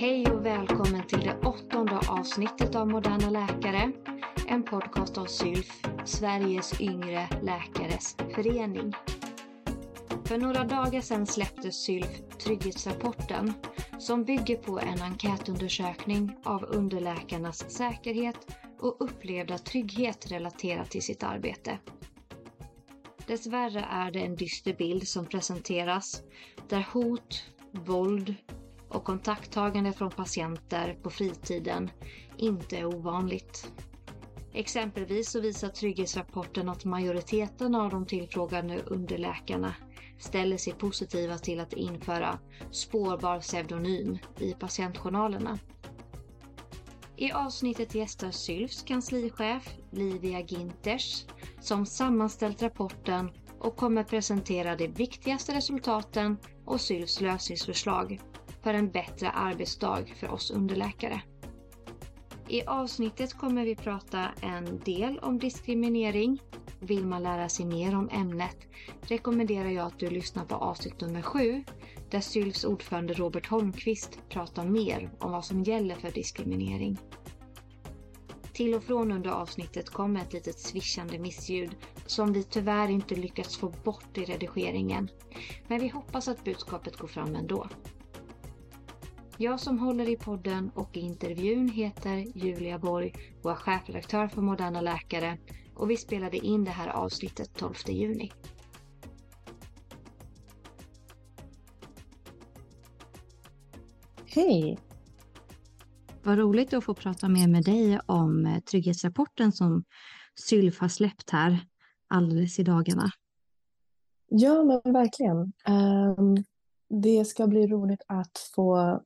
Hej och välkommen till det åttonde avsnittet av Moderna Läkare. En podcast av SYLF, Sveriges yngre läkares förening. För några dagar sedan släppte SYLF Trygghetsrapporten som bygger på en enkätundersökning av underläkarnas säkerhet och upplevda trygghet relaterat till sitt arbete. Dessvärre är det en dyster bild som presenteras där hot, våld och kontakttagande från patienter på fritiden inte är ovanligt. Exempelvis så visar trygghetsrapporten att majoriteten av de tillfrågade underläkarna ställer sig positiva till att införa spårbar pseudonym i patientjournalerna. I avsnittet gästar Sylfs kanslichef Livia Ginters som sammanställt rapporten och kommer presentera de viktigaste resultaten och Sylfs lösningsförslag för en bättre arbetsdag för oss underläkare. I avsnittet kommer vi prata en del om diskriminering. Vill man lära sig mer om ämnet rekommenderar jag att du lyssnar på avsnitt nummer 7 där Sylfs ordförande Robert Holmqvist pratar mer om vad som gäller för diskriminering. Till och från under avsnittet kommer ett litet svischande missljud som vi tyvärr inte lyckats få bort i redigeringen. Men vi hoppas att budskapet går fram ändå. Jag som håller i podden och intervjun heter Julia Borg och är chefredaktör för Moderna Läkare och vi spelade in det här avsnittet 12 juni. Hej! Vad roligt att få prata mer med dig om eh, trygghetsrapporten som Sylf har släppt här alldeles i dagarna. Ja, men verkligen. Um, det ska bli roligt att få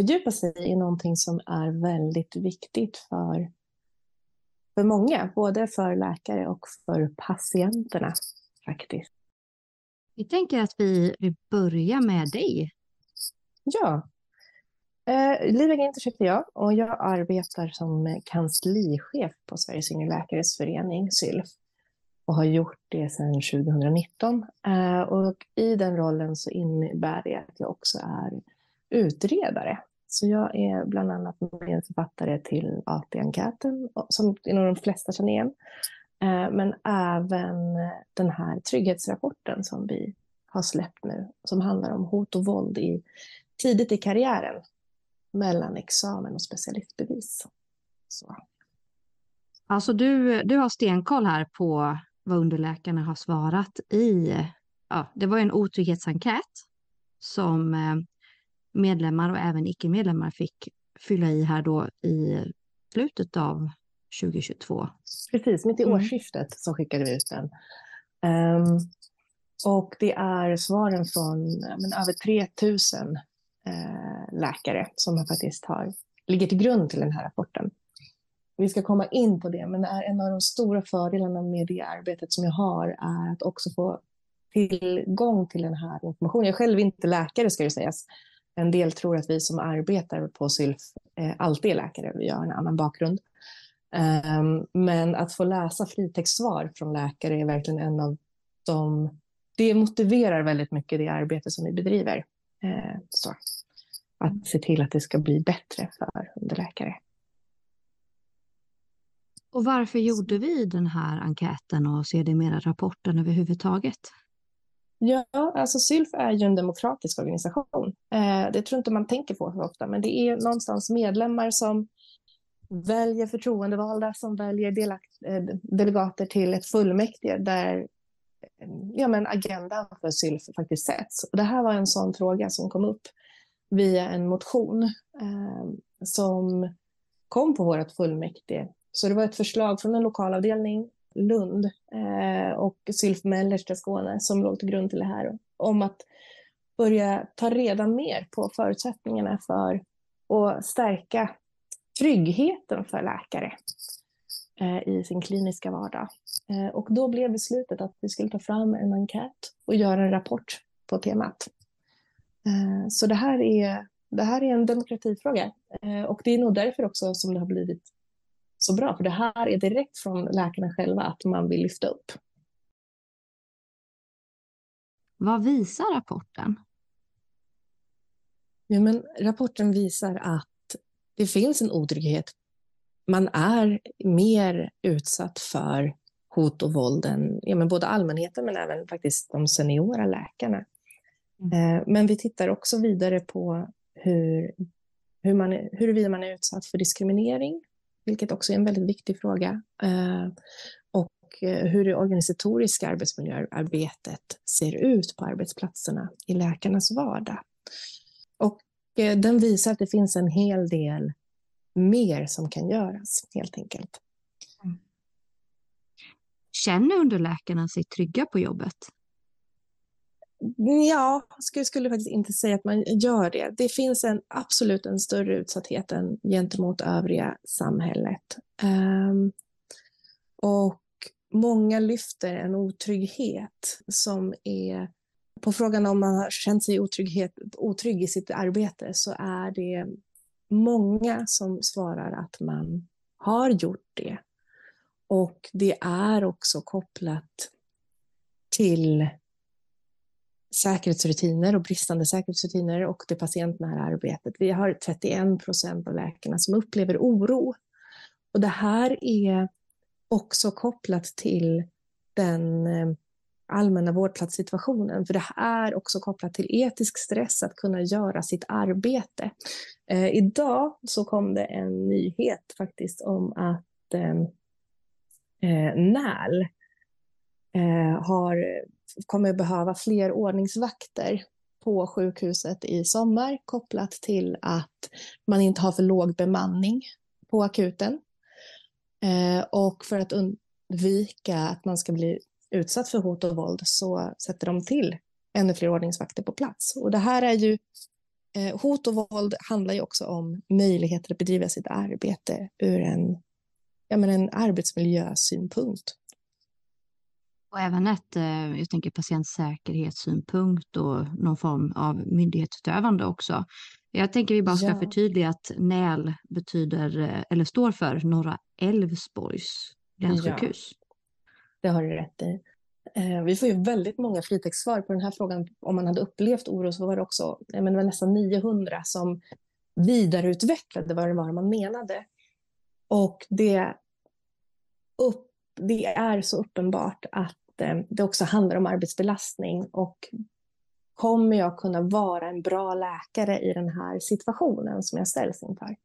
fördjupa sig i någonting som är väldigt viktigt för, för många, både för läkare och för patienterna faktiskt. Vi tänker att vi, vi börjar med dig. Ja. Eh, Liva Ginters heter jag och jag arbetar som kanslichef på Sveriges yngre läkares förening, SYLF och har gjort det sedan 2019. Eh, och i den rollen så innebär det att jag också är utredare. Så jag är bland annat medförfattare till AT-enkäten, som nog de flesta känner igen. Eh, men även den här trygghetsrapporten som vi har släppt nu, som handlar om hot och våld i, tidigt i karriären, mellan examen och specialistbevis. Så. Alltså du, du har stenkoll här på vad underläkarna har svarat i, ja, det var en otrygghetsenkät som eh, medlemmar och även icke-medlemmar fick fylla i här då i slutet av 2022. Precis, mitt i mm. årsskiftet så skickade vi ut den. Um, och det är svaren från men, över 3000 eh, läkare som faktiskt har, ligger till grund till den här rapporten. Vi ska komma in på det, men en av de stora fördelarna med det arbetet som jag har är att också få tillgång till den här informationen. Jag är själv inte läkare ska det sägas, en del tror att vi som arbetar på SYLF eh, alltid är läkare, vi har en annan bakgrund. Um, men att få läsa fritextsvar från läkare är verkligen en av de... Det motiverar väldigt mycket det arbete som vi bedriver. Ehm, så. Att se till att det ska bli bättre för underläkare. Och varför gjorde vi den här enkäten och sedermera rapporten överhuvudtaget? Ja, alltså SYLF är ju en demokratisk organisation. Eh, det tror inte man tänker på så ofta, men det är någonstans medlemmar som väljer förtroendevalda, som väljer delakt, eh, delegater till ett fullmäktige där eh, ja, men agendan för SYLF faktiskt sätts. Och det här var en sån fråga som kom upp via en motion eh, som kom på vårt fullmäktige. Så det var ett förslag från en lokalavdelning Lund eh, och Sylf Mellersta Skåne som låg till grund till det här. Om att börja ta reda mer på förutsättningarna för att stärka tryggheten för läkare eh, i sin kliniska vardag. Eh, och då blev beslutet att vi skulle ta fram en enkät och göra en rapport på temat. Eh, så det här, är, det här är en demokratifråga eh, och det är nog därför också som det har blivit så bra, för det här är direkt från läkarna själva att man vill lyfta upp. Vad visar rapporten? Ja, men rapporten visar att det finns en otrygghet. Man är mer utsatt för hot och våld än ja, men både allmänheten men även faktiskt de seniora läkarna. Mm. Eh, men vi tittar också vidare på hur, hur man, huruvida man är utsatt för diskriminering, vilket också är en väldigt viktig fråga. Eh, och eh, hur det organisatoriska arbetsmiljöarbetet ser ut på arbetsplatserna i läkarnas vardag. Och eh, den visar att det finns en hel del mer som kan göras, helt enkelt. Mm. Känner underläkarna sig trygga på jobbet? Ja, jag skulle faktiskt inte säga att man gör det. Det finns en, absolut en större utsatthet än gentemot övriga samhället. Um, och många lyfter en otrygghet som är... På frågan om man har känt sig otrygghet, otrygg i sitt arbete så är det många som svarar att man har gjort det. Och det är också kopplat till säkerhetsrutiner och bristande säkerhetsrutiner och det patientnära arbetet. Vi har 31 procent av läkarna som upplever oro. Och det här är också kopplat till den eh, allmänna vårdplatssituationen, för det är också kopplat till etisk stress att kunna göra sitt arbete. Eh, idag så kom det en nyhet faktiskt om att eh, eh NÄL eh, har kommer behöva fler ordningsvakter på sjukhuset i sommar kopplat till att man inte har för låg bemanning på akuten. Eh, och för att undvika att man ska bli utsatt för hot och våld så sätter de till ännu fler ordningsvakter på plats. Och det här är ju eh, Hot och våld handlar ju också om möjligheter att bedriva sitt arbete ur en, ja, men en arbetsmiljösynpunkt. Och även ett, eh, jag tänker patientsäkerhetssynpunkt och någon form av myndighetsutövande också. Jag tänker vi bara ska ja. förtydliga att NÄL betyder, eh, eller står för Norra Älvsborgs länssjukhus. Ja, det har du rätt i. Eh, vi får ju väldigt många fritextsvar på den här frågan. Om man hade upplevt oro så var det också men det var nästan 900 som vidareutvecklade vad det var man menade. Och det, upp, det är så uppenbart att Eh, det också handlar om arbetsbelastning och kommer jag kunna vara en bra läkare i den här situationen som jag ställs inför?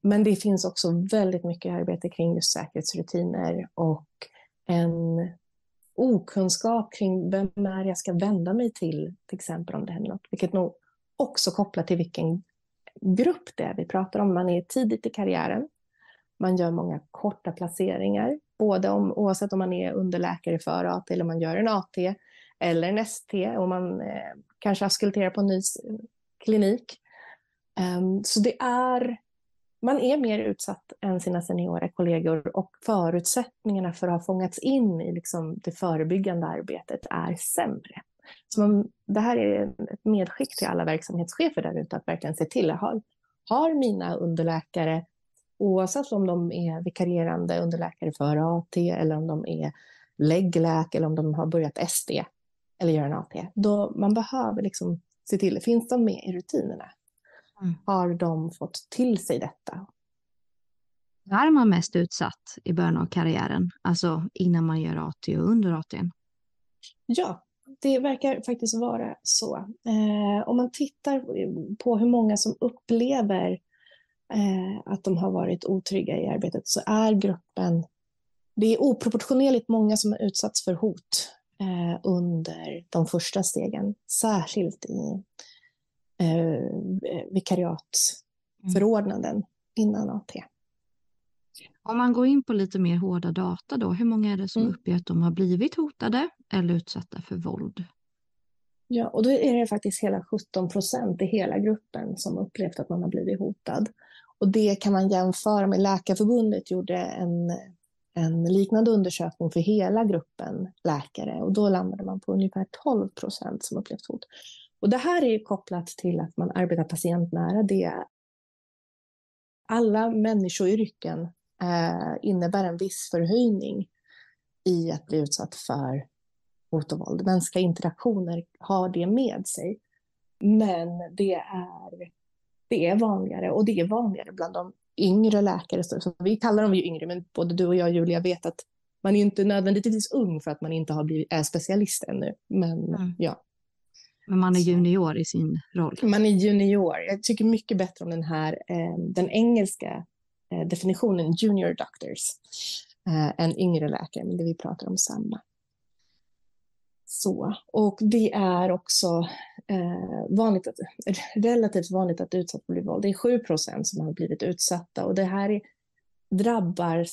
Men det finns också väldigt mycket arbete kring just säkerhetsrutiner och en okunskap kring vem är jag ska vända mig till, till exempel om det händer något, vilket nog också kopplar till vilken grupp det är vi pratar om. Man är tidigt i karriären, man gör många korta placeringar, både om, oavsett om man är underläkare för AT eller man gör en AT eller en ST och man eh, kanske askulterar på en ny klinik. Um, så det är, man är mer utsatt än sina seniora kollegor och förutsättningarna för att ha fångats in i liksom det förebyggande arbetet är sämre. Så man, det här är ett medskick till alla verksamhetschefer där ute att verkligen se till har, har mina underläkare oavsett om de är vikarierande underläkare för AT eller om de är läggläk eller om de har börjat SD eller gör en AT. Då man behöver liksom se till, finns de med i rutinerna? Mm. Har de fått till sig detta? Är man mest utsatt i början av karriären, alltså innan man gör AT och under AT? Ja, det verkar faktiskt vara så. Eh, om man tittar på hur många som upplever att de har varit otrygga i arbetet så är gruppen, det är oproportionerligt många som har utsatts för hot eh, under de första stegen, särskilt i eh, vikariatsförordnanden mm. innan AT. Om man går in på lite mer hårda data då, hur många är det som mm. uppger att de har blivit hotade eller utsatta för våld? Ja, och då är det faktiskt hela 17 procent i hela gruppen som upplevt att man har blivit hotad. Och det kan man jämföra med Läkarförbundet gjorde en, en liknande undersökning för hela gruppen läkare och då landade man på ungefär 12 procent som upplevt hot. Och det här är kopplat till att man arbetar patientnära. Det är alla människoyrken eh, innebär en viss förhöjning i att bli utsatt för hot och våld. Mänskliga interaktioner har det med sig. men det är, det är vanligare och det är vanligare bland de yngre läkare. Så vi kallar dem ju yngre, men både du och jag, Julia, vet att man är inte nödvändigtvis ung för att man inte har blivit, är specialist ännu. Men mm. ja. Men man är junior i sin roll. Man är junior. Jag tycker mycket bättre om den här, eh, den engelska eh, definitionen junior doctors eh, än yngre läkare, men det vi pratar om samma. Så, och det är också eh, vanligt att, relativt vanligt att utsatt bli våld. Det är 7 procent som har blivit utsatta och det här är, drabbar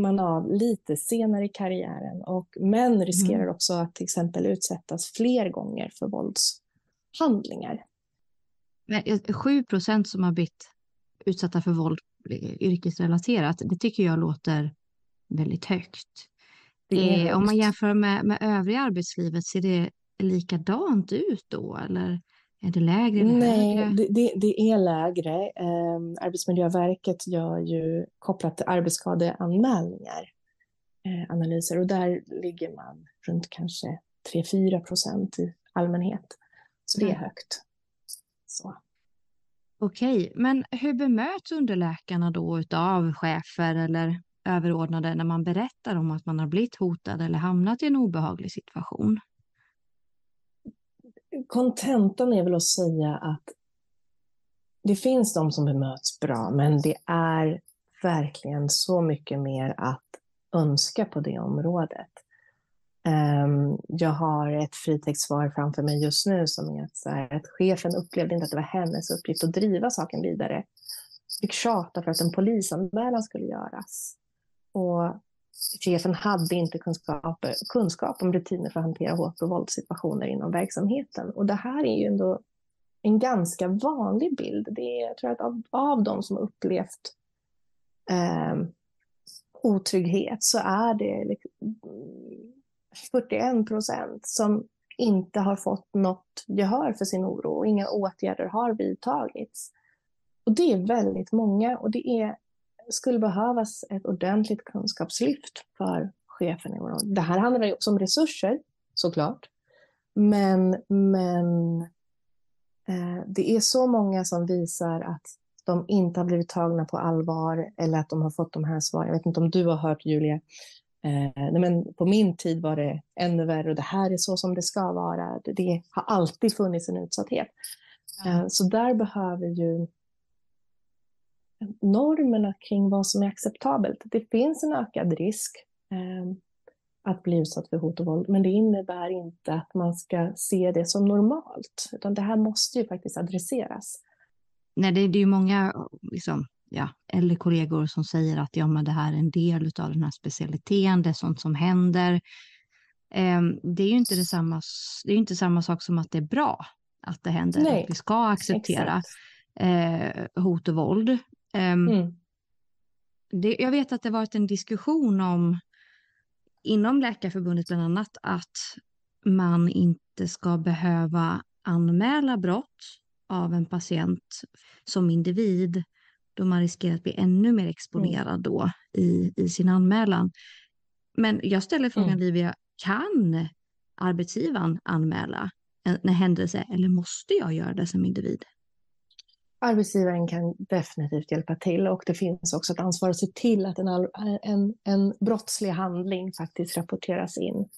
man av lite senare i karriären och män riskerar mm. också att till exempel utsättas fler gånger för våldshandlingar. Men 7 procent som har blivit utsatta för våld yrkesrelaterat, det tycker jag låter väldigt högt. Eh, om man jämför med, med övriga arbetslivet, ser det likadant ut då? Eller är det lägre? Eller Nej, det, det, det, är lägre. Eh, Arbetsmiljöverket gör ju kopplat till arbetsskadeanmälningar eh, analyser och där ligger man runt kanske 3-4 procent i allmänhet. Så det är mm. högt. Så. Okej, men hur bemöts underläkarna då av chefer eller överordnade när man berättar om att man har blivit hotad eller hamnat i en obehaglig situation? Kontentan är väl att säga att det finns de som bemöts bra, men det är verkligen så mycket mer att önska på det området. Ehm, jag har ett fritextsvar framför mig just nu som är att, att chefen upplevde inte att det var hennes uppgift att driva saken vidare. Fick tjata för att en polisanmälan skulle göras. Och chefen hade inte kunskap, kunskap om rutiner för att hantera hot och våldssituationer inom verksamheten. Och det här är ju ändå en ganska vanlig bild. Det är, jag tror att av, av de som upplevt eh, otrygghet så är det 41 procent som inte har fått något gehör för sin oro och inga åtgärder har vidtagits. Och det är väldigt många och det är skulle behövas ett ordentligt kunskapslyft för chefen i Det här handlar ju också om resurser, såklart. Men, men eh, det är så många som visar att de inte har blivit tagna på allvar eller att de har fått de här svaren. Jag vet inte om du har hört Julia, eh, men på min tid var det ännu värre och det här är så som det ska vara. Det, det har alltid funnits en utsatthet. Eh, så där behöver ju normerna kring vad som är acceptabelt. Det finns en ökad risk eh, att bli utsatt för hot och våld, men det innebär inte att man ska se det som normalt, utan det här måste ju faktiskt adresseras. Nej, det, det är ju många liksom, ja, äldre kollegor som säger att ja, men det här är en del av den här specialiteten, det är sånt som händer. Eh, det är ju inte, detsamma, det är inte samma sak som att det är bra att det händer, Nej, att vi ska acceptera eh, hot och våld. Um, mm. det, jag vet att det varit en diskussion om inom Läkarförbundet bland annat att man inte ska behöva anmäla brott av en patient som individ då man riskerar att bli ännu mer exponerad då i, i sin anmälan. Men jag ställer frågan mm. Livia, kan arbetsgivaren anmäla en, en händelse eller måste jag göra det som individ? Arbetsgivaren kan definitivt hjälpa till och det finns också ett ansvar att se till att en, en, en brottslig handling faktiskt rapporteras in.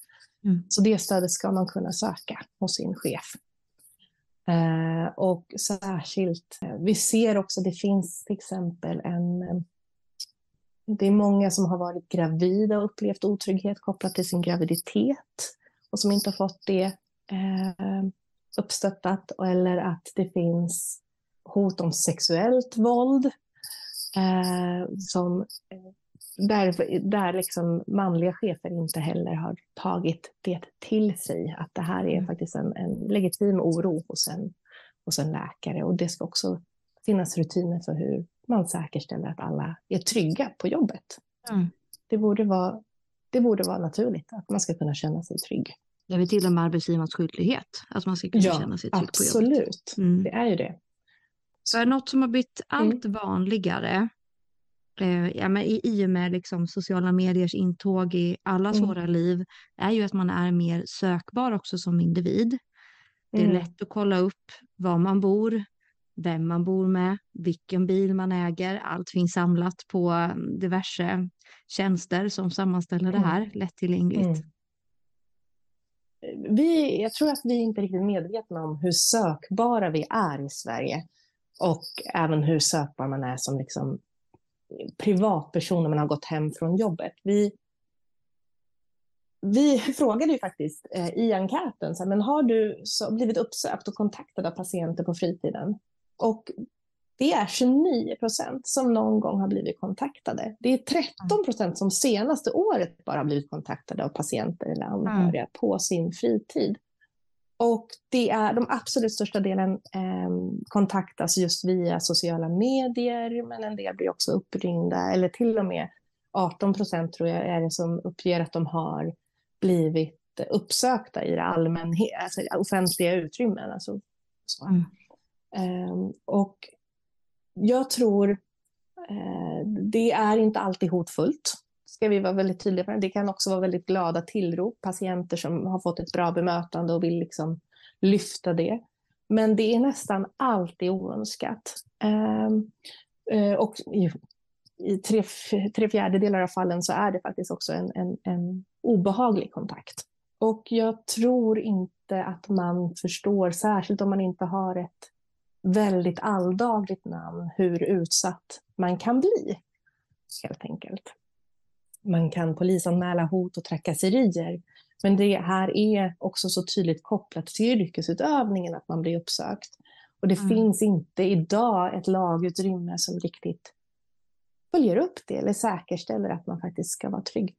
Mm. Så det stödet ska man kunna söka hos sin chef. Eh, och särskilt, eh, vi ser också, det finns till exempel en eh, det är många som har varit gravida och upplevt otrygghet kopplat till sin graviditet och som inte har fått det eh, uppstöttat eller att det finns hot om sexuellt våld. Eh, som, där där liksom manliga chefer inte heller har tagit det till sig. Att det här är mm. faktiskt en, en legitim oro hos en, hos en läkare. Och det ska också finnas rutiner för hur man säkerställer att alla är trygga på jobbet. Mm. Det, borde vara, det borde vara naturligt att man ska kunna känna sig trygg. Det är väl till och med arbetsgivarens skyldighet att man ska kunna ja, känna sig trygg absolut. på jobbet. Absolut, mm. det är ju det. För något som har blivit allt mm. vanligare eh, ja, men i, i och med liksom sociala mediers intåg i allas mm. våra liv är ju att man är mer sökbar också som individ. Det är mm. lätt att kolla upp var man bor, vem man bor med, vilken bil man äger. Allt finns samlat på mm, diverse tjänster som sammanställer det mm. här lättillgängligt. Mm. Vi, jag tror att vi inte är riktigt medvetna om hur sökbara vi är i Sverige och även hur sökbar man är som liksom privatperson när man har gått hem från jobbet. Vi, vi frågade ju faktiskt eh, i enkäten, så här, men har du så, blivit uppsökt och kontaktad av patienter på fritiden? Och det är 29 procent som någon gång har blivit kontaktade. Det är 13 procent som senaste året bara har blivit kontaktade av patienter eller anhöriga mm. på sin fritid. Och det är de absolut största delen eh, kontaktas just via sociala medier, men en del blir också uppringda, eller till och med 18 procent tror jag är det som uppger att de har blivit uppsökta i det allmänhet, alltså offentliga utrymmen. Alltså, mm. eh, och jag tror eh, det är inte alltid hotfullt ska vi vara väldigt tydliga med. Det kan också vara väldigt glada tillrop, patienter som har fått ett bra bemötande och vill liksom lyfta det. Men det är nästan alltid oönskat. Ehm, eh, och i tre, tre fjärdedelar av fallen så är det faktiskt också en, en, en obehaglig kontakt. Och jag tror inte att man förstår, särskilt om man inte har ett väldigt alldagligt namn, hur utsatt man kan bli. Helt enkelt man kan polisanmäla hot och trakasserier. Men det här är också så tydligt kopplat till yrkesutövningen att man blir uppsökt. Och det mm. finns inte idag ett lagutrymme som riktigt följer upp det eller säkerställer att man faktiskt ska vara trygg.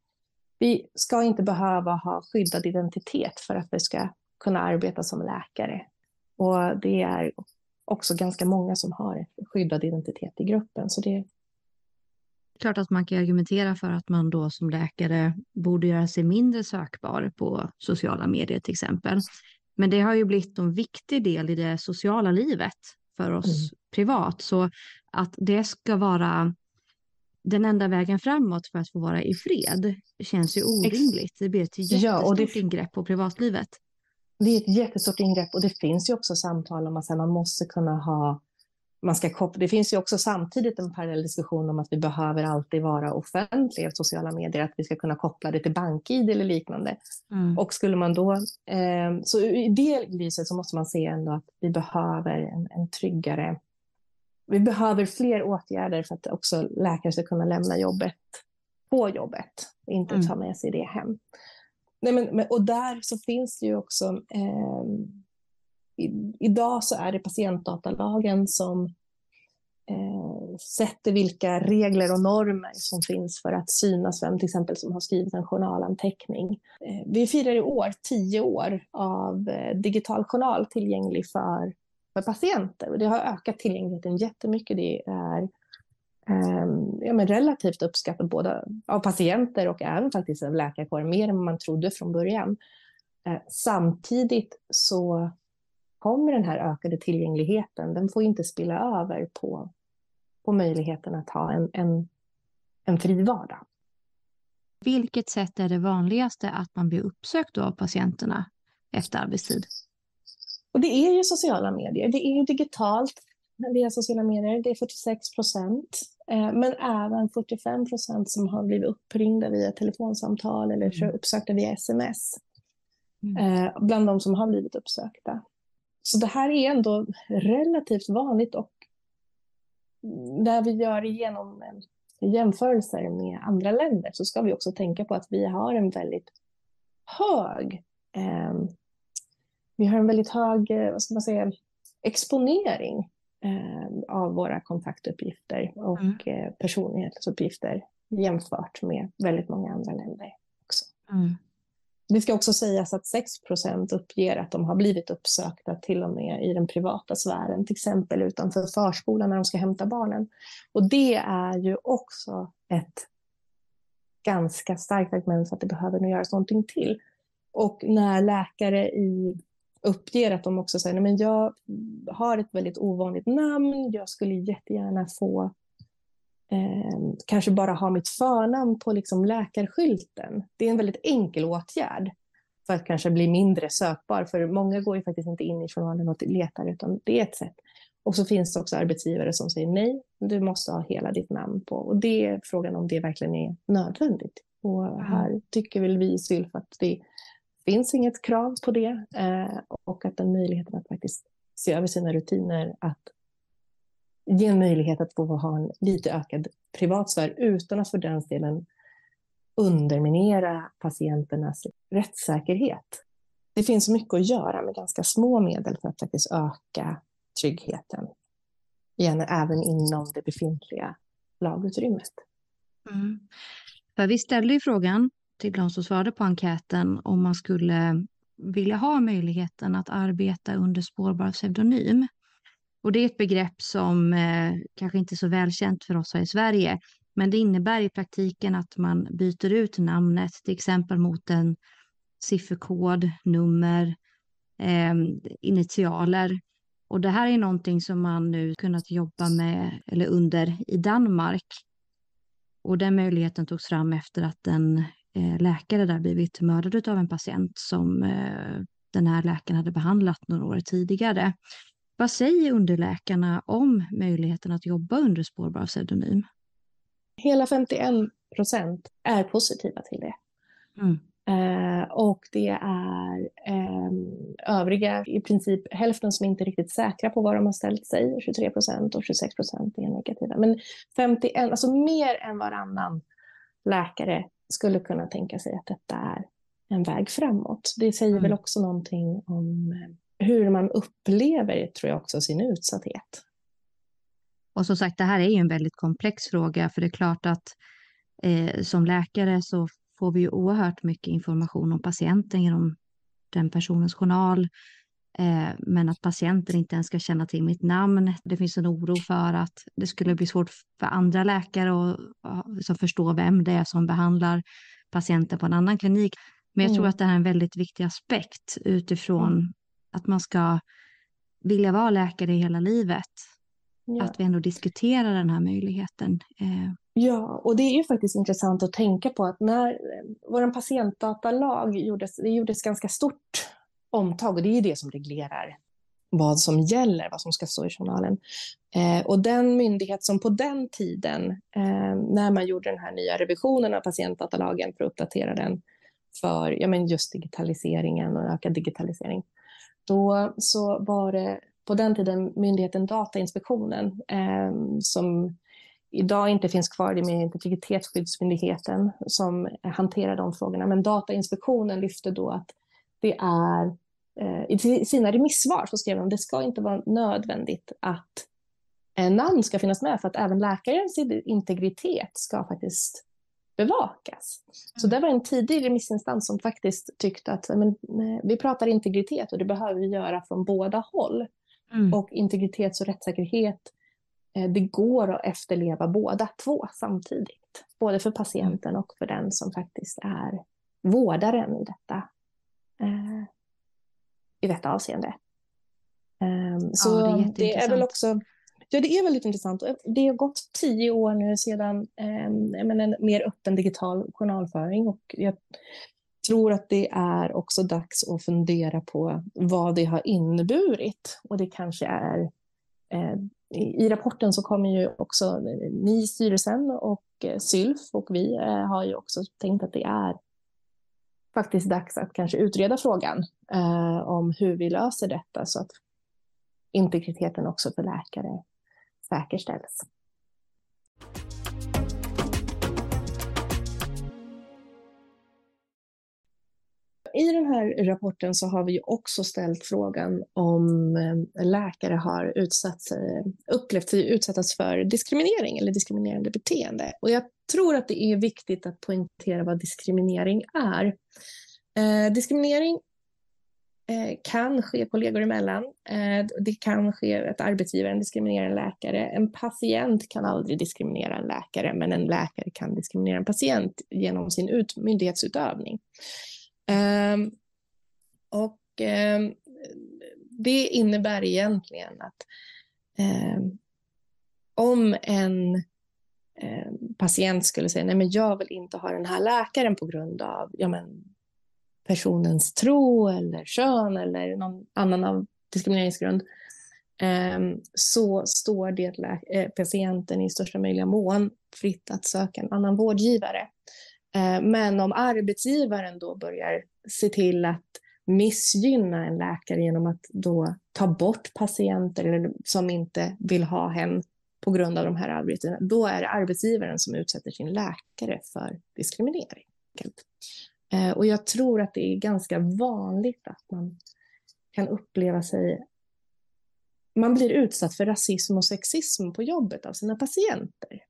Vi ska inte behöva ha skyddad identitet för att vi ska kunna arbeta som läkare. Och det är också ganska många som har skyddad identitet i gruppen, så det klart att man kan argumentera för att man då som läkare borde göra sig mindre sökbar på sociala medier till exempel. Men det har ju blivit en viktig del i det sociala livet för oss mm. privat. Så att det ska vara den enda vägen framåt för att få vara i fred känns ju orimligt. Det blir ett jättestort ja, det... ingrepp på privatlivet. Det är ett jättestort ingrepp och det finns ju också samtal om att man måste kunna ha man ska koppla, det finns ju också samtidigt en parallell diskussion om att vi behöver alltid vara offentliga i sociala medier, att vi ska kunna koppla det till bank-id eller liknande. Mm. Och skulle man då, eh, så i det lyset så måste man se ändå att vi behöver en, en tryggare, vi behöver fler åtgärder för att också läkare ska kunna lämna jobbet på jobbet, inte mm. ta med sig det hem. Nej, men, och där så finns det ju också eh, i, idag så är det patientdatalagen som eh, sätter vilka regler och normer som finns för att synas vem till exempel som har skrivit en journalanteckning. Eh, vi firar i år tio år av eh, digital journal tillgänglig för, för patienter och det har ökat tillgängligheten jättemycket. Det är eh, ja, men relativt uppskattat både av patienter och även faktiskt av läkarkåren, mer än man trodde från början. Eh, samtidigt så kommer den här ökade tillgängligheten, den får inte spilla över på, på möjligheten att ha en, en, en fri vardag. Vilket sätt är det vanligaste att man blir uppsökt av patienterna efter arbetstid? Och det är ju sociala medier. Det är ju digitalt via sociala medier. Det är 46 procent. Eh, men även 45 procent som har blivit uppringda via telefonsamtal eller mm. uppsökta via sms. Mm. Eh, bland de som har blivit uppsökta. Så det här är ändå relativt vanligt och när vi gör igenom jämförelser med andra länder så ska vi också tänka på att vi har en väldigt hög eh, vi har en väldigt hög eh, vad ska man säga, exponering eh, av våra kontaktuppgifter och mm. eh, personlighetsuppgifter jämfört med väldigt många andra länder också. Mm. Det ska också sägas att 6% uppger att de har blivit uppsökta till och med i den privata sfären, till exempel utanför förskolan när de ska hämta barnen. Och det är ju också ett ganska starkt argument för att det behöver nog göras någonting till. Och när läkare i, uppger att de också säger, men jag har ett väldigt ovanligt namn, jag skulle jättegärna få eh, kanske bara ha mitt förnamn på liksom läkarskylten. Det är en väldigt enkel åtgärd. för att kanske bli mindre sökbar. För många går ju faktiskt inte in i journalen och letar, utan det är ett sätt. Och så finns det också arbetsgivare som säger nej, du måste ha hela ditt namn på. Och det är frågan om det verkligen är nödvändigt. Och mm. här tycker väl vi i Sylf att det finns inget krav på det eh, och att den möjligheten att faktiskt se över sina rutiner, att ge en möjlighet att få ha en lite ökad privatsfär utan att för den delen underminera patienternas rättssäkerhet. Det finns mycket att göra med ganska små medel för att faktiskt öka tryggheten. Igen, även inom det befintliga lagutrymmet. Mm. För vi ställde ju frågan till de som svarade på enkäten om man skulle vilja ha möjligheten att arbeta under spårbar pseudonym. Och det är ett begrepp som eh, kanske inte är så välkänt för oss här i Sverige, men det innebär i praktiken att man byter ut namnet, till exempel mot en sifferkod, nummer, eh, initialer. Och det här är någonting som man nu kunnat jobba med eller under i Danmark. Och den möjligheten togs fram efter att en eh, läkare där blivit mördad av en patient som eh, den här läkaren hade behandlat några år tidigare. Vad säger underläkarna om möjligheten att jobba under spårbar pseudonym? Hela 51 procent är positiva till det. Mm. Eh, och det är eh, övriga, i princip hälften som inte är riktigt säkra på vad de har ställt sig, 23 procent och 26 procent är negativa. Men 51, alltså mer än varannan läkare skulle kunna tänka sig att detta är en väg framåt. Det säger mm. väl också någonting om eh, hur man upplever, tror jag också, sin utsatthet. Och som sagt, det här är ju en väldigt komplex fråga, för det är klart att eh, som läkare så får vi ju oerhört mycket information om patienten genom den personens journal. Eh, men att patienten inte ens ska känna till mitt namn. Det finns en oro för att det skulle bli svårt för andra läkare att som förstå vem det är som behandlar patienten på en annan klinik. Men jag mm. tror att det här är en väldigt viktig aspekt utifrån mm. Att man ska vilja vara läkare hela livet. Ja. Att vi ändå diskuterar den här möjligheten. Eh, Ja, och det är ju faktiskt intressant att tänka på att när vår patientdatalag gjordes, det gjordes ganska stort omtag och det är det som reglerar vad som gäller, vad som ska stå i journalen. Eh, och den myndighet som på den tiden, eh, när man gjorde den här nya revisionen av patientdatalagen för att uppdatera den för ja, men just digitaliseringen och ökad digitalisering, då så var det på den tiden myndigheten Datainspektionen eh, som idag inte finns kvar, det är Integritetsskyddsmyndigheten som hanterar de frågorna. Men Datainspektionen lyfte då att det är, eh, i sina remissvar så skrev de att det ska inte vara nödvändigt att en namn ska finnas med för att även läkarens integritet ska faktiskt bevakas. Så det var en tidig remissinstans som faktiskt tyckte att men, vi pratar integritet och det behöver vi göra från båda håll. Mm. Och integritets och rättssäkerhet Eh, det går att efterleva båda två samtidigt. Både för patienten och för den som faktiskt är vårdaren i detta, eh, i detta avseende. Um, så ja, det är, det är väl också Ja, det är väldigt intressant. Eh, det har gått tio år nu sedan eh, en mer öppen digital journalföring och jag tror att det är också dags att fundera på vad det har inneburit. Och det kanske är eh, i rapporten så kommer ju också eh, ni i styrelsen och eh, Sylf och vi eh, har ju också tänkt att det är faktiskt dags att kanske utreda frågan eh, om hur vi löser detta så att integriteten också för läkare säkerställs. i den här rapporten så har vi också ställt frågan om eh, läkare har utsatt sig, eh, upplevt sig utsättas för diskriminering eller diskriminerande beteende. Och jag tror att det är viktigt att poängtera vad diskriminering är. Eh, diskriminering Eh, kan ske kollegor emellan. Eh, det kan ske att arbetsgivaren diskriminerar en läkare. En patient kan aldrig diskriminera en läkare, men en läkare kan diskriminera en patient genom sin ut, myndighetsutövning. Ehm, och ehm, det innebär egentligen att ehm, om en patient skulle säga nej men jag vill inte ha den här läkaren på grund av ja men, personens tro eller kön eller någon annan av diskrimineringsgrund ehm, så står det eh, patienten i största möjliga mån fritt att söka en annan vårdgivare. Eh, men om arbetsgivaren då börjar se till att missgynna en läkare genom att då ta bort patienter som inte vill ha hen på grund av de här arbetena, då är det arbetsgivaren som utsätter sin läkare för diskriminering. Eh, och jag tror att det är ganska vanligt att man kan uppleva sig... Man blir utsatt för rasism och sexism på jobbet av sina patienter.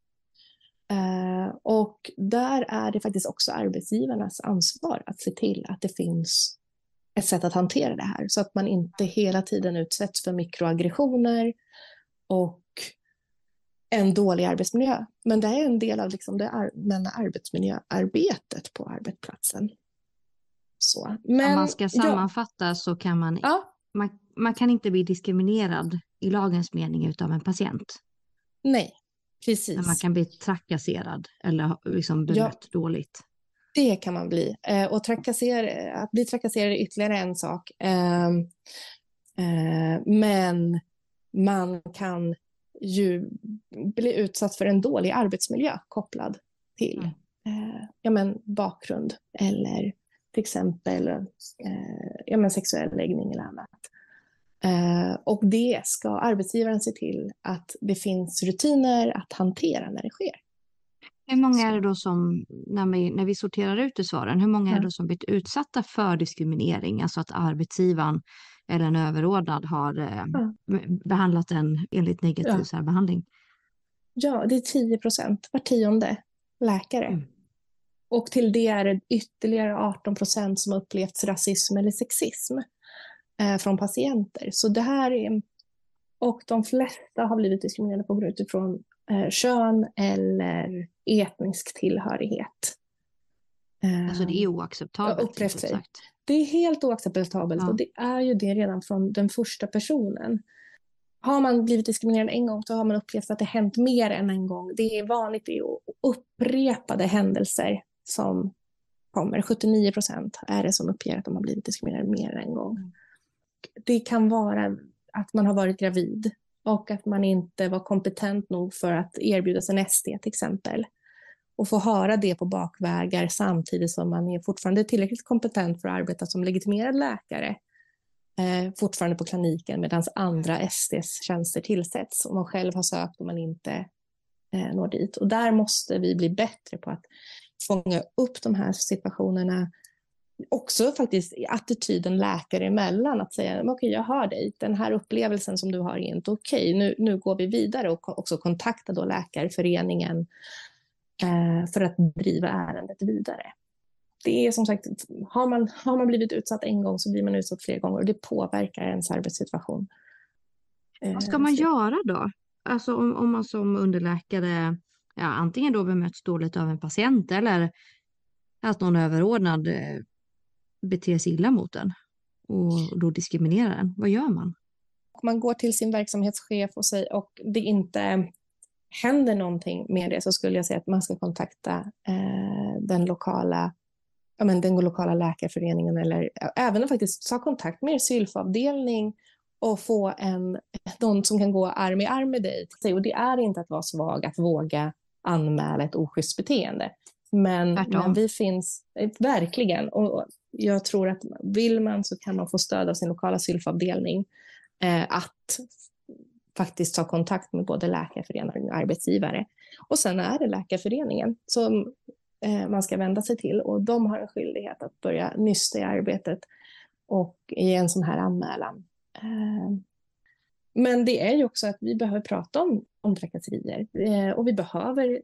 Eh, och där är det faktiskt också arbetsgivarnas ansvar att se till att det finns ett sätt att hantera det här så att man inte hela tiden utsätts för mikroaggressioner och en dålig arbetsmiljö. Men det är en del av liksom det allmänna arbetsmiljöarbetet på arbetsplatsen. Så. Men, Om man ska sammanfatta ja. så kan man, ja. man, man kan inte bli diskriminerad i lagens mening av en patient. Nej, precis. Men man kan bli trakasserad eller liksom bemött ja. dåligt. Det kan man bli. Eh, och trakassera, att bli trakasserad är ytterligare en sak. Eh, eh, men man kan ju bli utsatt för en dålig arbetsmiljö kopplad till mm. eh, ja, men bakgrund eller till exempel eh, ja, men sexuell läggning eller annat. Eh, och det ska arbetsgivaren se till att det finns rutiner att hantera när det sker. Hur många är det då som, när vi, när vi sorterar ut i svaren, hur många är det då som blivit utsatta för diskriminering? Alltså att arbetsgivaren eller en överordnad har eh, behandlat den enligt negativ ja. särbehandling? Ja, det är 10 procent, var tionde läkare. Mm. Och till det är det ytterligare 18 procent som upplevt rasism eller sexism eh, från patienter. Så det här är... Och de flesta har blivit diskriminerade på grund utifrån eh, kön eller etnisk tillhörighet. Alltså det är oacceptabelt. Upplevt sig. Sagt. Det är helt oacceptabelt ja. och det är ju det redan från den första personen. Har man blivit diskriminerad en gång så har man upplevt att det hänt mer än en gång. Det är vanligt är upprepade händelser som kommer. 79 procent är det som uppger att de har blivit diskriminerade mer än en gång. Mm. Det kan vara att man har varit gravid och att man inte var kompetent nog för att erbjudas en ST till exempel. Och få höra det på bakvägar samtidigt som man är fortfarande tillräckligt kompetent för att arbeta som legitimerad läkare eh, fortfarande på kliniken medan andra STs tjänster tillsätts och man själv har sökt och man inte eh, når dit. Och där måste vi bli bättre på att fånga upp de här situationerna. Också faktiskt attityden läkare emellan, att säga okej, okay, jag hör dig, den här upplevelsen som du har är inte okej, okay. nu, nu går vi vidare och också kontakta då läkarföreningen för att driva ärendet vidare. Det är som sagt, har man, har man blivit utsatt en gång så blir man utsatt fler gånger och det påverkar ens arbetssituation. Vad ska man göra då? Alltså om, om man som underläkare ja, antingen då bemöts dåligt av en patient eller att någon överordnad eh, beter sig illa mot den och då diskriminerar den. Vad gör man? Man går till sin verksamhetschef och, säger, och det inte händer någonting med det så skulle jag säga att man ska kontakta eh, den lokala ja, men den lokala läkarföreningen eller även faktiskt ta kontakt med er sylfavdelning och få en, någon som kan gå arm i arm med dig. Och det är inte att vara svag, att våga anmäla ett oschysst beteende. Men, men, vi finns, eh, verkligen, och jag tror att vill man så kan man få stöd av sin lokala sylfavdelning eh, att faktiskt ta kontakt med både läkarföreningen och arbetsgivare. Och sen är det läkarföreningen som eh, man ska vända sig till och de har en skyldighet att börja nysta i arbetet och i en sån här anmälan. Eh, men det är ju också att vi behöver prata om, om trakasserier eh, och vi behöver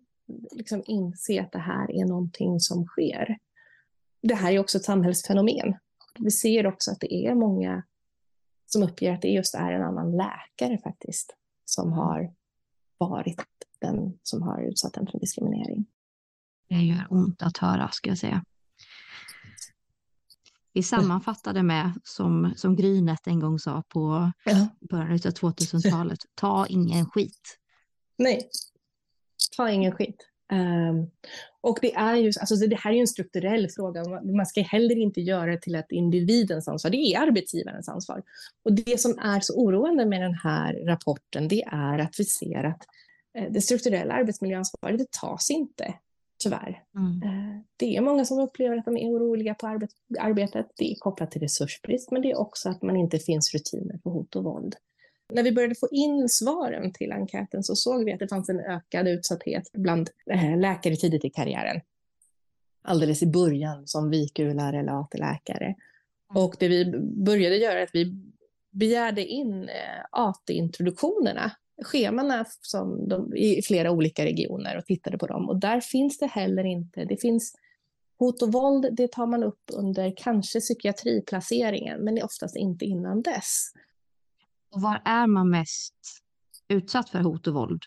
liksom inse att det här är någonting som sker. Det här är också ett samhällsfenomen. Vi ser också att det är många som uppger att det just är en annan läkare faktiskt som mm. har varit den som har utsatt den för diskriminering. Det gör ont att höra, ska jag säga. Vi sammanfattade med, som, som Grynet en gång sa på ja. början av 2000-talet, ta ingen skit. Nej, ta ingen skit. Um, och det är ju, alltså det här är ju en strukturell fråga. Man ska heller inte göra det till att individens ansvar. Det är arbetsgivarens ansvar. Och det som är så oroande med den här rapporten, det är att vi ser att eh, det strukturella arbetsmiljöansvaret, det tas inte, tyvärr. Mm. Eh, det är många som upplever att de är oroliga på arbet, arbetet. Det är kopplat till resursbrist, men det är också att man inte finns rutiner för hot och våld. När vi började få in svaren till enkäten så såg vi att det fanns en ökad utsatthet bland eh, läkare tidigt i karriären. Alldeles i början som VIK-lärare eller AT-läkare. Mm. Och det vi började göra är att vi begärde in eh, AT-introduktionerna, schemana som de, i flera olika regioner och tittade på dem. Och där finns det heller inte, det finns hot och våld, det tar man upp under kanske psykiatriplaceringen, men oftast inte innan dess. Och var är man mest utsatt för hot och våld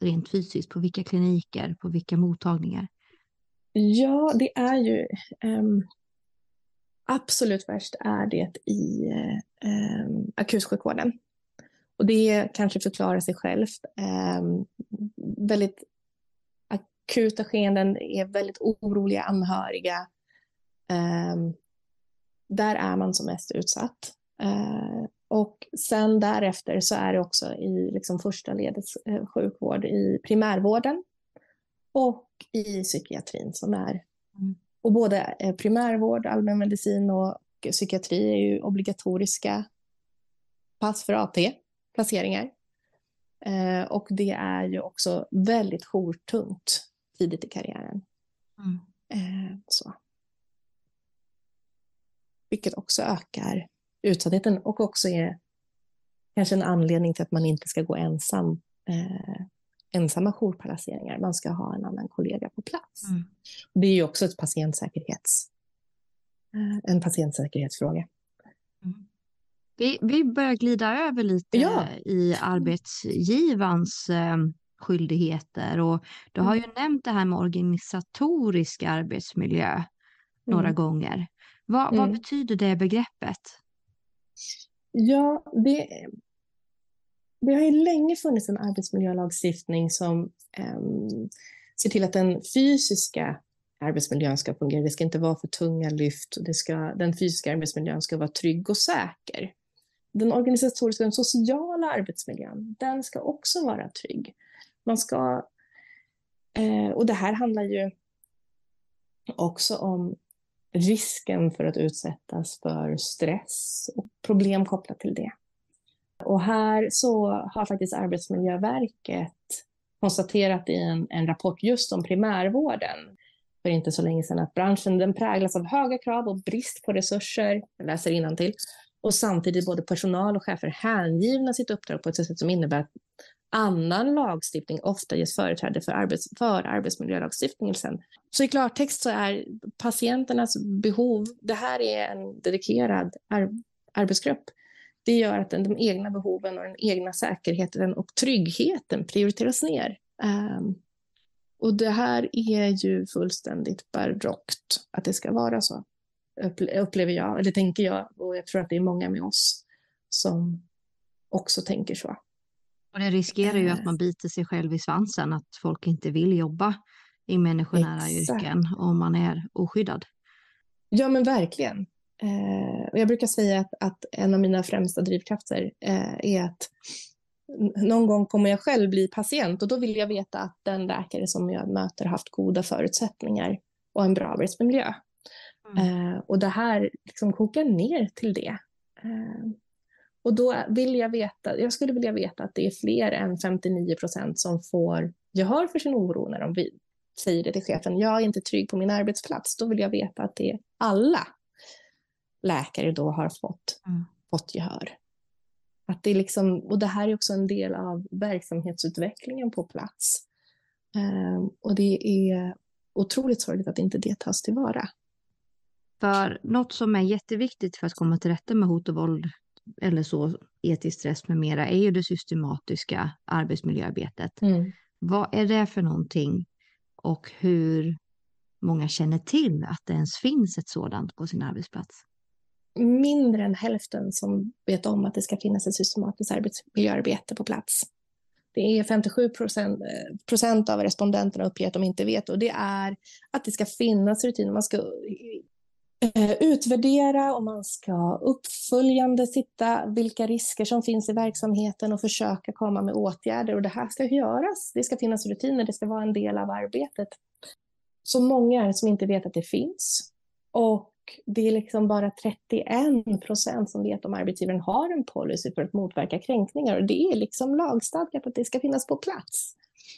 rent fysiskt? På vilka kliniker, på vilka mottagningar? Ja, det är ju um, absolut värst är det i um, akutsjukvården. Och det kanske förklarar sig självt. Um, väldigt akuta skeenden är väldigt oroliga anhöriga. Um, där är man som mest utsatt. Uh, och sen därefter så är det också i liksom första ledets eh, sjukvård i primärvården och i psykiatrin som är. Mm. Och både eh, primärvård, allmänmedicin och psykiatri är ju obligatoriska pass för AT-placeringar. Eh, och det är ju också väldigt jourtungt tidigt i karriären. Mm. så. Vilket också ökar utsattheten och också är kanske en anledning till att man inte ska gå ensam eh, ensamma jourplaceringar. Man ska ha en annan kollega på plats. Mm. Det är ju också ett patientsäkerhets, eh, en patientsäkerhetsfråga. Mm. Vi, vi börjar glida över lite ja. i arbetsgivarens eh, skyldigheter och du har ju mm. nämnt det här med organisatorisk arbetsmiljö några mm. gånger. Vad, vad mm. betyder det begreppet? Ja, det, det har ju länge funnits en arbetsmiljölagstiftning som um, ser till att den fysiska arbetsmiljön ska fungera. Det ska inte vara för tunga lyft. Det ska, den fysiska arbetsmiljön ska vara trygg och säker. Den organisatoriska och sociala arbetsmiljön, den ska också vara trygg. Man ska, eh, och det här handlar ju också om risken för att utsättas för stress och problem kopplat till det. Och här så har faktiskt Arbetsmiljöverket konstaterat i en, en rapport just om primärvården för inte så länge sedan att branschen den präglas av höga krav och brist på resurser, jag läser till och samtidigt både personal och chefer hängivna sitt uppdrag på ett sätt som innebär att annan lagstiftning ofta ges företräde för, arbets, för arbetsmiljölagstiftningen sen. Så i klartext så är patienternas behov, det här är en dedikerad ar, arbetsgrupp. Det gör att den, de egna behoven och den egna säkerheten och tryggheten prioriteras ner. Um, och det här är ju fullständigt barockt att det ska vara så, upplever jag, eller tänker jag, och jag tror att det är många med oss som också tänker så. Och det riskerar ju att eh. man biter sig själv i svansen, att folk inte vill jobba i människonära Exakt. yrken om man är oskyddad. Ja, men verkligen. Eh, och jag brukar säga att, att, en av mina främsta drivkrafter eh, är att någon gång kommer jag själv bli patient och då vill jag veta att den läkare som jag möter har haft goda förutsättningar och en bra arbetsmiljö. Mm. Och det här liksom kokar ner till det. Och då vill jag veta, jag skulle vilja veta att det är fler än 59 procent som får gehör för sin oro när de säger det till chefen. Jag är inte trygg på min arbetsplats. Då vill jag veta att det är alla läkare då har fått, mm. fått gehör. Att det är liksom, och det här är också en del av verksamhetsutvecklingen på plats. Um, och det är otroligt sorgligt att inte det tas tillvara. För något som är jätteviktigt för att komma till rätta med hot och våld eller så, etisk stress med mera, är ju det systematiska arbetsmiljöarbetet. Mm. Vad är det för någonting och hur många känner till att det ens finns ett sådant på sin arbetsplats? Mindre än hälften som vet om att det ska finnas ett systematiskt arbetsmiljöarbete på plats. Det är 57 procent av respondenterna uppger att de inte vet och det är att det ska finnas rutiner. Man ska Eh, Eh, utvärdera och man ska uppföljande titta vilka risker som finns i verksamheten och försöka komma med åtgärder. Och det här ska göras. Det ska finnas rutiner, det ska vara en del av arbetet. Så många är som inte vet att det finns. Och det är liksom bara 31 procent som vet om arbetsgivaren har en policy för att motverka kränkningar. Och det är liksom lagstadgat att det ska finnas på plats.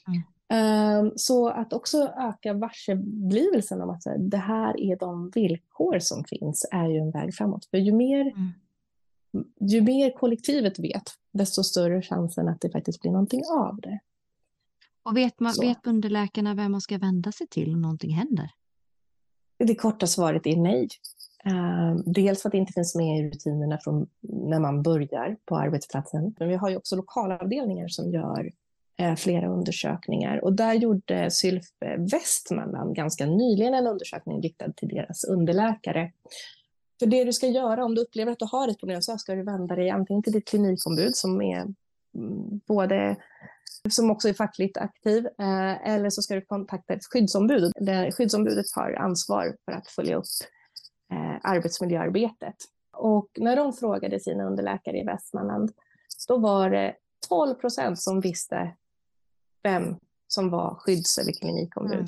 Mm. Ehm, så att också öka varseblivelsen om att det här är de villkor som finns är ju en väg framåt. För ju mer, mm. ju mer kollektivet vet, desto större chansen att det faktiskt blir någonting av det. Och vet, man, vet underläkarna vem man ska vända sig till om någonting händer? Det korta svaret är nej. Uh, dels för att det inte finns med i rutinerna från när man börjar på arbetsplatsen. Men vi har ju också lokalavdelningar som gör Eh, flera undersökningar. Och där gjorde Sylf Västmanland eh, ganska nyligen en undersökning riktad till deras underläkare. För det du ska göra om du upplever att du har ett problem så ska du vända dig antingen till ditt klinikombud som är mm, både som också är fackligt aktiv, eh, eller så ska du kontakta ett skyddsombud. Skyddsombudet har ansvar för att följa upp arbetsmiljöarbetet. Och när de frågade sina underläkare i Västmanland, då var det 12 procent som visste vem som var skydds eller klinikombud. Mm.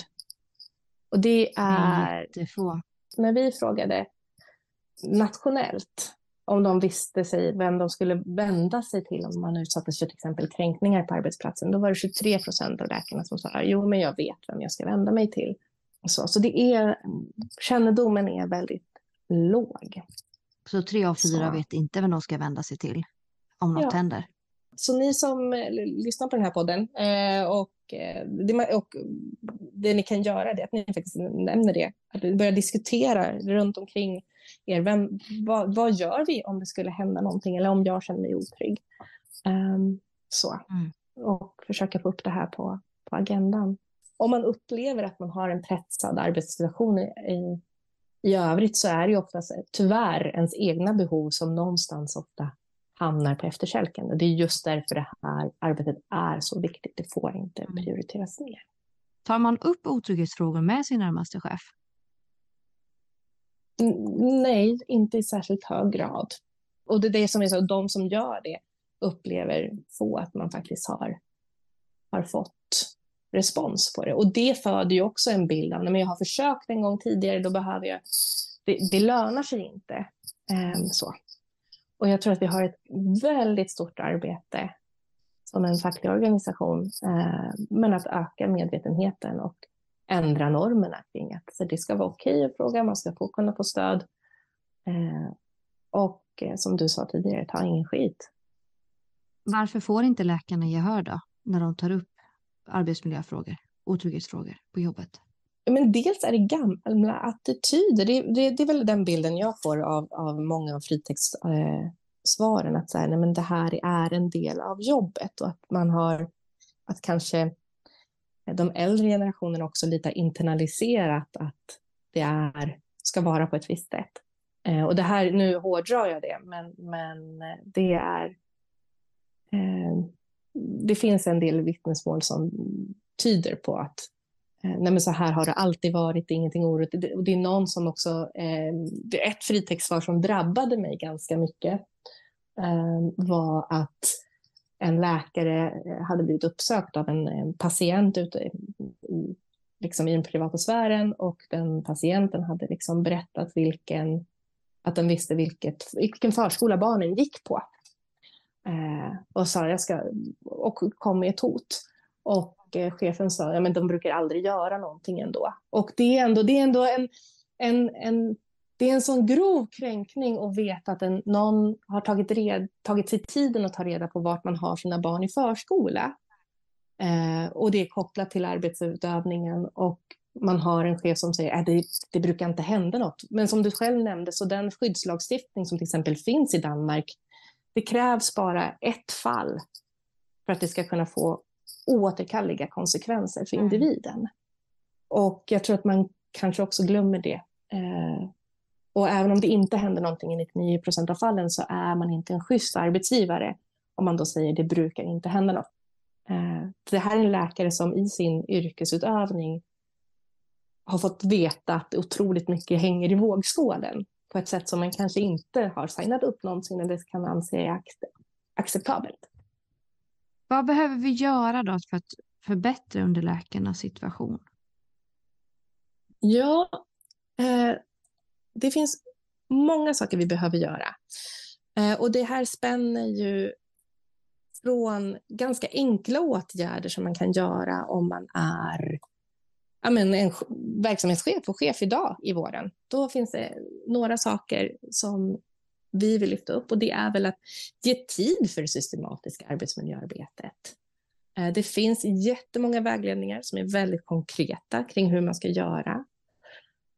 Och det är... Jättefå. När vi frågade nationellt om de visste sig vem de skulle vända sig till om man utsattes för till exempel kränkningar på arbetsplatsen, då var det 23 procent av läkarna som sa jo, men jag vet vem jag ska vända mig till. så, så det är, kännedomen är väldigt låg. Så tre av fyra så. vet inte vem de ska vända sig till om något ja. händer? Så ni som eh, lyssnar på den här podden eh, och, eh, det, och det ni kan göra är att ni faktiskt nämner det. Att vi börjar diskutera runt omkring er. Vem, vad, vad, gör vi om det skulle hända någonting eller om jag känner mig otrygg? Um, så. Mm. Och försöka få upp det här på, på agendan. Om man upplever att man har en pressad arbetssituation i, i övrigt så är det ju oftast tyvärr ens egna behov som någonstans ofta hamnar på efterkälken. det är just därför det här arbetet är så viktigt. Det får inte mm. prioriteras ner. Tar man upp otrygghetsfrågor med sin närmaste chef? Nej, inte i särskilt hög grad. Och det är det som är så, de som gör det upplever få att man faktiskt har, har fått respons på det. Och det föder ju också en bild av, när jag har försökt en gång tidigare, då behöver jag, det, det lönar sig inte. Um, så. Och jag tror att vi har ett väldigt stort arbete som en facklig organisation, eh, men att öka medvetenheten och ändra normerna kring att så det ska vara okej att fråga, man ska få kunna få stöd. Eh, och eh, som du sa tidigare, ta ingen skit. Varför får inte läkarna gehör då, när de tar upp arbetsmiljöfrågor, otrygghetsfrågor på jobbet? Men dels är det gamla attityder. Det, det, det är väl den bilden jag får av, av många av fritextsvaren. Eh, att så här, nej, men det här är en del av jobbet och att man har att kanske eh, de äldre generationerna också lite internaliserat att det är, ska vara på ett visst sätt. Eh, och det här, nu hårdrar jag det, men, men eh, det är eh, det finns en del vittnesmål som tyder på att Eh, nej men så här har det alltid varit, det är ingenting oroligt. Och det är någon som också, eh, det är ett fritextsvar som drabbade mig ganska mycket eh, var att en läkare eh, hade blivit uppsökt av en, en patient ute i, liksom i den privata sfären och den patienten hade liksom berättat vilken, att den visste vilket, vilken förskola barnen gick på. Eh, och sa jag ska, och kom med ett hot. Och eh, chefen sa, ja men de brukar aldrig göra någonting ändå. Och det är ändå, det är ändå en, en, en det är en sån grov kränkning att veta att en, någon har tagit, red, tagit sig tiden att ta reda på vart man har sina barn i förskola. Eh, och det är kopplat till arbetsutövningen och man har en chef som säger att äh, det, det brukar inte hända något. Men som du själv nämnde, så den skyddslagstiftning som till exempel finns i Danmark, det krävs bara ett fall för att det ska kunna få oåterkalleliga konsekvenser för mm. individen. Och jag tror att man kanske också glömmer det. Eh, och även om det inte händer någonting i 99 procent av fallen så är man inte en schysst arbetsgivare om man då säger det brukar inte hända något. Eh, det här är en läkare som i sin yrkesutövning har fått veta att otroligt mycket hänger i vågskålen på ett sätt som man kanske inte har signat upp någonsin eller kan anse acceptabelt. Vad behöver vi göra då för att förbättra underläkarnas situation? Ja, eh, det finns många saker vi behöver göra. Eh, och det här spänner ju från ganska enkla åtgärder som man kan göra om man är ja, men en verksamhetschef och chef idag i vården. Då finns det några saker som vi vill lyfta upp och det är väl att ge tid för det systematiska arbetsmiljöarbetet. Eh, det finns jättemånga vägledningar som är väldigt konkreta kring hur man ska göra.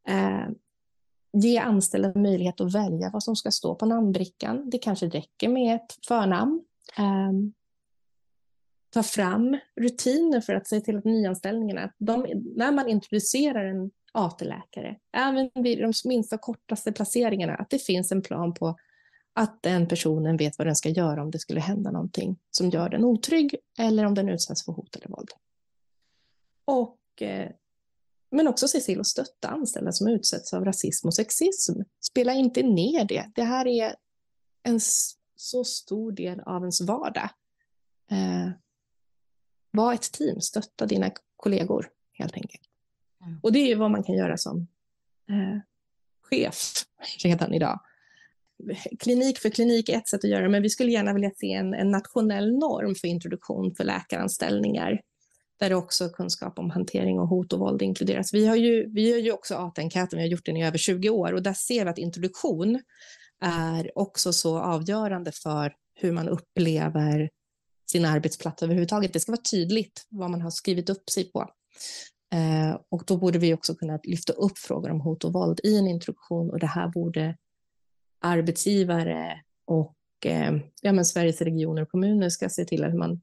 Eh, ge anställda möjlighet att välja vad som ska stå på namnbrickan. Det kanske räcker med ett förnamn. Eh, ta fram rutiner för att se till att nyanställningarna, de, när man introducerar en AT-läkare, även vid de minsta kortaste placeringarna, att det finns en plan på att den personen vet vad den ska göra om det skulle hända någonting som gör den otrygg eller om den utsätts för hot eller våld. Och eh, men också se till att stötta anställda som utsätts av rasism och sexism. Spela inte ner det. Det här är en så stor del av ens vardag. Eh, var ett team, stötta dina kollegor helt enkelt. Mm. Och det är vad man kan göra som eh, chef redan idag. Klinik för klinik är ett sätt att göra men vi skulle gärna vilja se en, en nationell norm för introduktion för läkaranställningar där också kunskap om hantering och hot och våld inkluderas. Vi har ju, vi har ju också AT-enkäten, vi har gjort den i över 20 år och där ser vi att introduktion är också så avgörande för hur man upplever sin arbetsplats överhuvudtaget. Det ska vara tydligt vad man har skrivit upp sig på. Eh, och då borde vi också kunna lyfta upp frågor om hot och våld i en introduktion och det här borde arbetsgivare och eh, ja, men Sveriges regioner och kommuner ska se till att man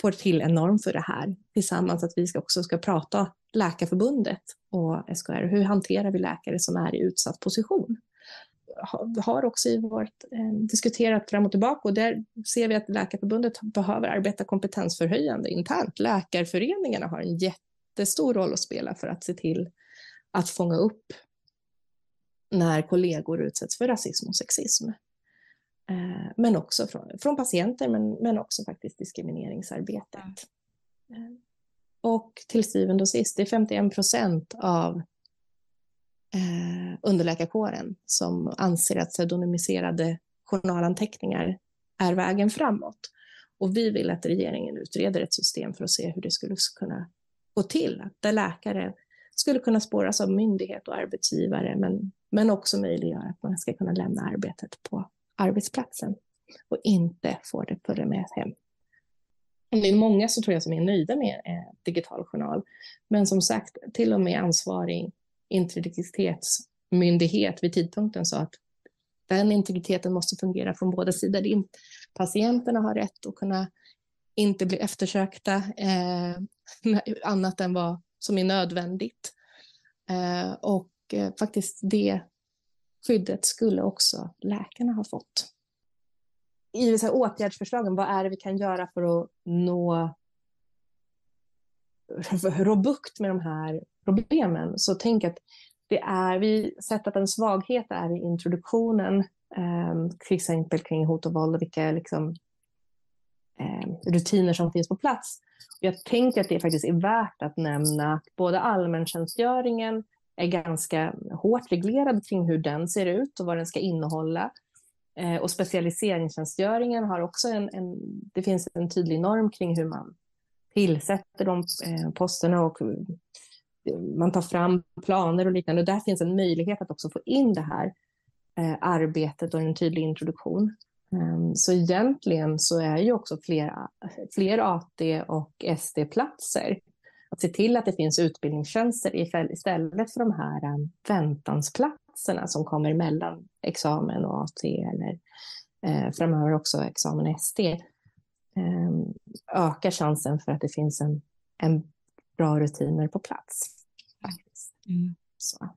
får till en norm för det här tillsammans, att vi ska också ska prata Läkarförbundet och SKR. Hur hanterar vi läkare som är i utsatt position? har också i vårt eh, diskuterat fram och tillbaka och där ser vi att Läkarförbundet behöver arbeta kompetensförhöjande internt. Läkarföreningarna har en jätte jättestor roll att spela för att se till att fånga upp när kollegor utsätts för rasism och sexism. Eh, men också från, från patienter, men, men också faktiskt diskrimineringsarbetet. Mm. Och till syvende och sist, det är 51 procent av eh, underläkarkåren som anser att pseudonymiserade journalanteckningar är vägen framåt. Och vi vill att regeringen utreder ett system för att se hur det skulle kunna gå till, där läkare skulle kunna spåras av myndighet och arbetsgivare, men, men också möjliggöra att man ska kunna lämna arbetet på arbetsplatsen och inte få det följa med hem. Det är många så tror jag som är nöjda med eh, digital journal, men som sagt, till och med ansvarig integritetsmyndighet vid tidpunkten sa att den integriteten måste fungera från båda sidor. Patienterna har rätt att kunna inte bli eftersökta eh, annat än vad som är nödvändigt. Eh, och eh, faktiskt det skyddet skulle också läkarna ha fått. I så här, åtgärdsförslagen, vad är det vi kan göra för att nå rå bukt med de här problemen? Så tänk att det är, vi sett att en svaghet är i introduktionen, eh, till exempel kring hot och våld och vilka liksom, Eh, rutiner som finns på plats. Jag tänker att det faktiskt är värt att nämna att både allmäntjänstgöringen är ganska hårt reglerad kring hur den ser ut och vad den ska innehålla. Eh, och specialiseringstjänstgöringen har också en, en, det finns en tydlig norm kring hur man tillsätter de eh, posterna och eh, man tar fram planer och liknande. Och där finns en möjlighet att också få in det här eh, arbetet och en tydlig introduktion. Um, så egentligen så är ju också fler, fler AT och SD-platser att se till att det finns utbildningstjänster istället för de här um, väntansplatserna som kommer mellan examen och AT eller eh, framöver också examen SD eh, ökar chansen för att det finns en, en bra rutiner på plats. Faktiskt. Mm. Så.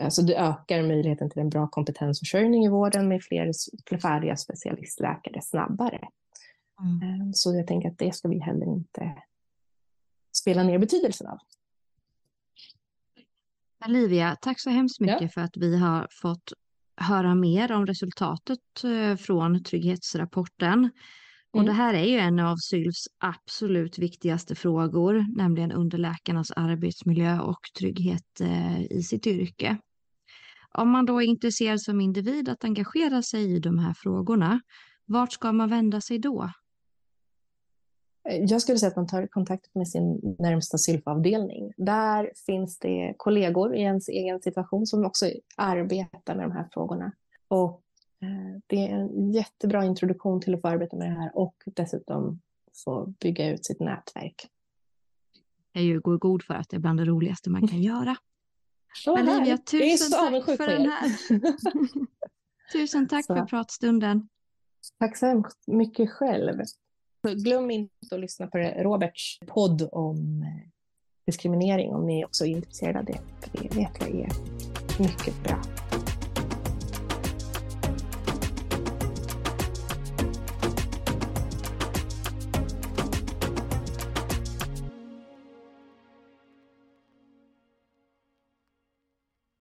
Alltså det ökar möjligheten till en bra kompetensförsörjning i vården med fler färdiga specialistläkare snabbare. Mm. Så jag tänker att det ska vi heller inte spela ner betydelsen av. Olivia, tack så hemskt mycket ja. för att vi har fått höra mer om resultatet eh, från trygghetsrapporten. Mm. Och det här är ju en av SYLFs absolut viktigaste frågor, nämligen underläkarnas arbetsmiljö och trygghet eh, i sitt yrke. Om man då är intresserad som individ att engagera sig i de här frågorna, vart ska man vända sig då? Jag skulle säga att man tar kontakt med sin närmsta sylfavdelning. Där finns det kollegor i ens egen situation som också arbetar med de här frågorna. Och det är en jättebra introduktion till att få arbeta med det här och dessutom få bygga ut sitt nätverk. Jag ju går god för att det är bland det roligaste man kan göra. Oh, Olivia, tusen tack för den här. tusen tack så. för pratstunden. Tack så mycket själv. Glöm inte att lyssna på Roberts podd om eh, diskriminering om ni också är intresserade av det. Det vet jag är mycket bra.